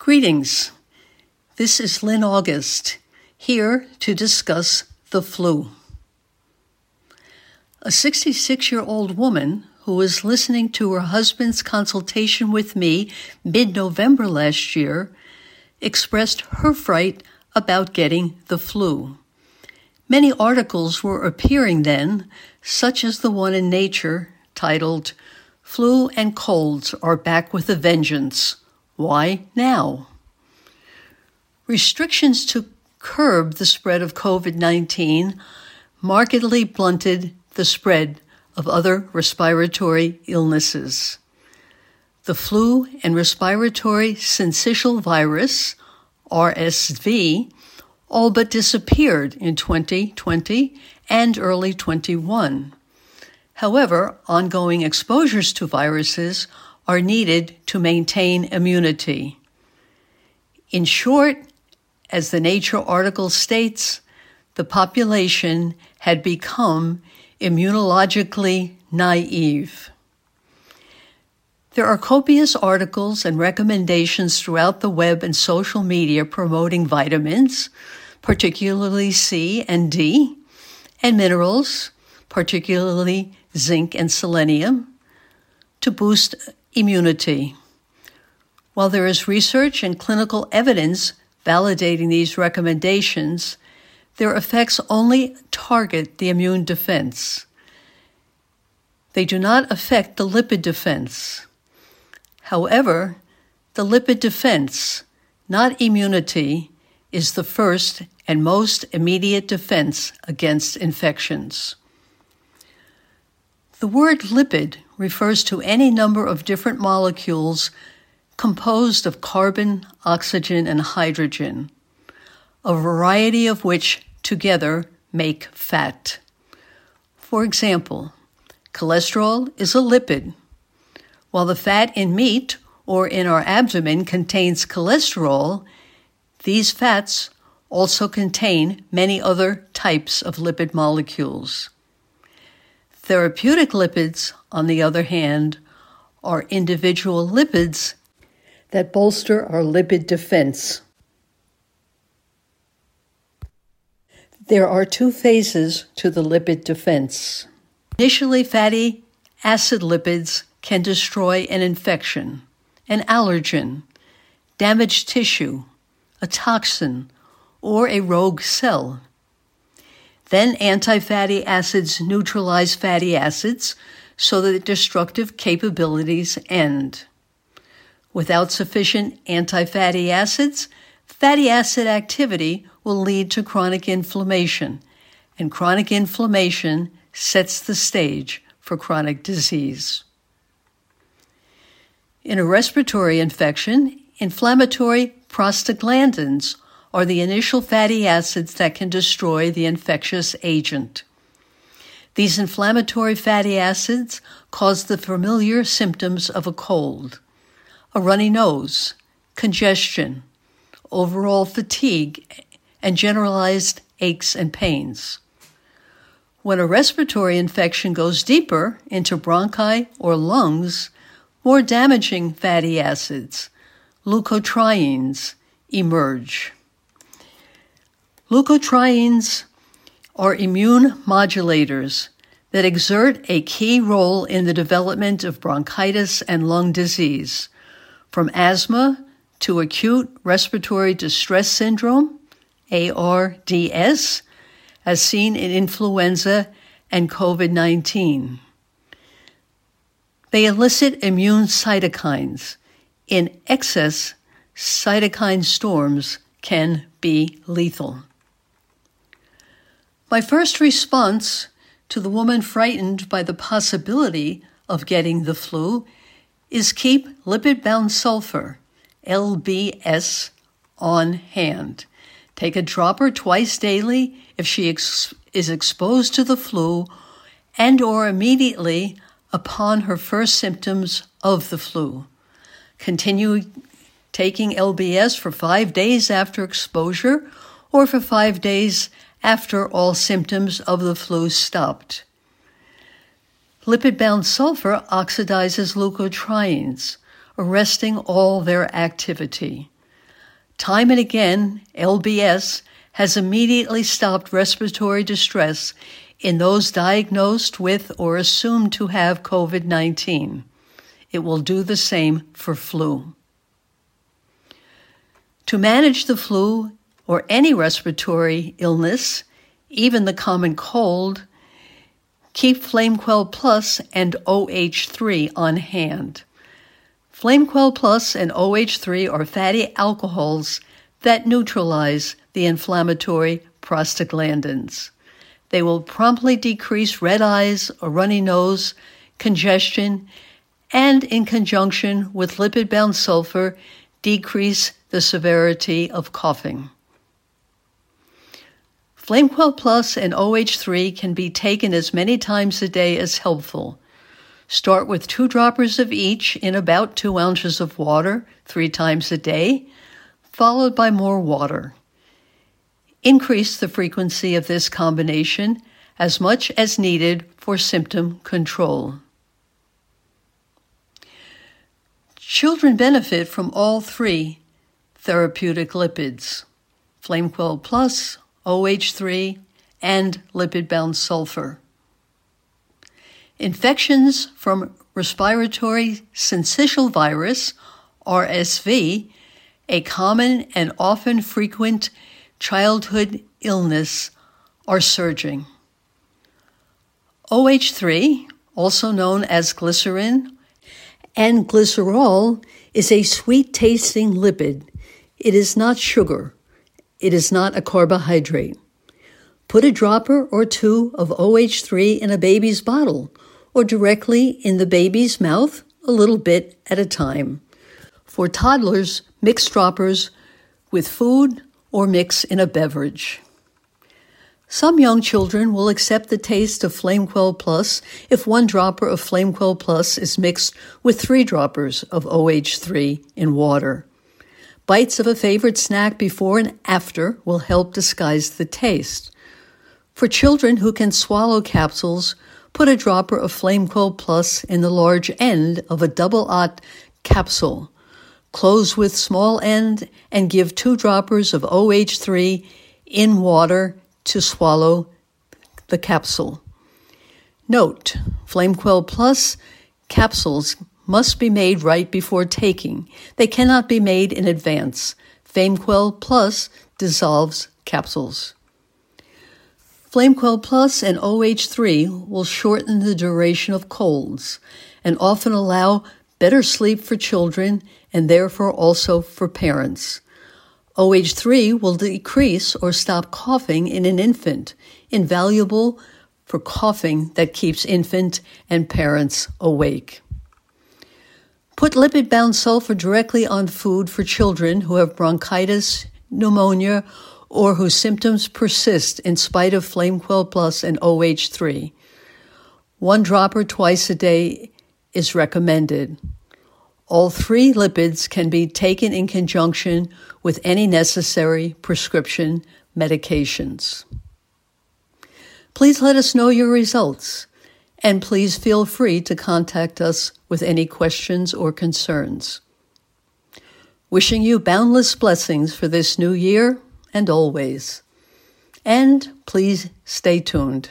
Greetings. This is Lynn August, here to discuss the flu. A 66 year old woman who was listening to her husband's consultation with me mid November last year expressed her fright about getting the flu. Many articles were appearing then, such as the one in Nature titled, Flu and Colds Are Back with a Vengeance why now? Restrictions to curb the spread of COVID 19 markedly blunted the spread of other respiratory illnesses. The flu and respiratory syncytial virus, RSV, all but disappeared in 2020 and early 21. However, ongoing exposures to viruses are needed to maintain immunity. In short, as the Nature article states, the population had become immunologically naive. There are copious articles and recommendations throughout the web and social media promoting vitamins, particularly C and D, and minerals, particularly zinc and selenium, to boost immunity. While there is research and clinical evidence validating these recommendations, their effects only target the immune defense. They do not affect the lipid defense. However, the lipid defense, not immunity, is the first and most immediate defense against infections. The word lipid refers to any number of different molecules composed of carbon, oxygen, and hydrogen, a variety of which together make fat. For example, cholesterol is a lipid, while the fat in meat or in our abdomen contains cholesterol, these fats also contain many other types of lipid molecules. Therapeutic lipids, on the other hand, are individual lipids that bolster our lipid defense. There are two phases to the lipid defense. Initially, fatty acid lipids can destroy an infection, an allergen, damaged tissue, a toxin, or a rogue cell. Then anti fatty acids neutralize fatty acids so that destructive capabilities end. Without sufficient anti fatty acids, fatty acid activity will lead to chronic inflammation, and chronic inflammation sets the stage for chronic disease. In a respiratory infection, inflammatory prostaglandins are the initial fatty acids that can destroy the infectious agent. These inflammatory fatty acids cause the familiar symptoms of a cold, a runny nose, congestion, overall fatigue, and generalized aches and pains. When a respiratory infection goes deeper into bronchi or lungs, more damaging fatty acids, leukotrienes, emerge. Leukotrienes are immune modulators that exert a key role in the development of bronchitis and lung disease, from asthma to acute respiratory distress syndrome, ARDS, as seen in influenza and COVID 19. They elicit immune cytokines. In excess, cytokine storms can be lethal. My first response to the woman frightened by the possibility of getting the flu is keep lipid bound sulfur, LBS, on hand. Take a dropper twice daily if she ex- is exposed to the flu and or immediately upon her first symptoms of the flu. Continue taking LBS for 5 days after exposure or for 5 days after all symptoms of the flu stopped. Lipid bound sulfur oxidizes leukotrienes, arresting all their activity. Time and again, LBS has immediately stopped respiratory distress in those diagnosed with or assumed to have COVID 19. It will do the same for flu. To manage the flu or any respiratory illness, even the common cold, keep FlameQuell Plus and OH3 on hand. FlameQuell Plus and OH3 are fatty alcohols that neutralize the inflammatory prostaglandins. They will promptly decrease red eyes, a runny nose, congestion, and in conjunction with lipid bound sulfur, decrease the severity of coughing. FlameQuell Plus and OH3 can be taken as many times a day as helpful. Start with two droppers of each in about two ounces of water three times a day, followed by more water. Increase the frequency of this combination as much as needed for symptom control. Children benefit from all three therapeutic lipids FlameQuell Plus, OH3, and lipid bound sulfur. Infections from respiratory syncytial virus, RSV, a common and often frequent childhood illness, are surging. OH3, also known as glycerin, and glycerol is a sweet tasting lipid. It is not sugar. It is not a carbohydrate. Put a dropper or two of OH3 in a baby's bottle or directly in the baby's mouth a little bit at a time. For toddlers, mix droppers with food or mix in a beverage. Some young children will accept the taste of FlameQuell Plus if one dropper of FlameQuell Plus is mixed with three droppers of OH3 in water. Bites of a favorite snack before and after will help disguise the taste. For children who can swallow capsules, put a dropper of FlameQuell Plus in the large end of a double aught capsule. Close with small end and give two droppers of OH3 in water to swallow the capsule. Note, FlameQuell Plus capsules must be made right before taking. They cannot be made in advance. FlameQuell Plus dissolves capsules. FlameQuell Plus and OH3 will shorten the duration of colds and often allow better sleep for children and therefore also for parents. OH3 will decrease or stop coughing in an infant, invaluable for coughing that keeps infant and parents awake. Put lipid bound sulfur directly on food for children who have bronchitis, pneumonia, or whose symptoms persist in spite of FlameQuell Plus and OH3. One dropper twice a day is recommended. All three lipids can be taken in conjunction with any necessary prescription medications. Please let us know your results, and please feel free to contact us with any questions or concerns. Wishing you boundless blessings for this new year and always. And please stay tuned.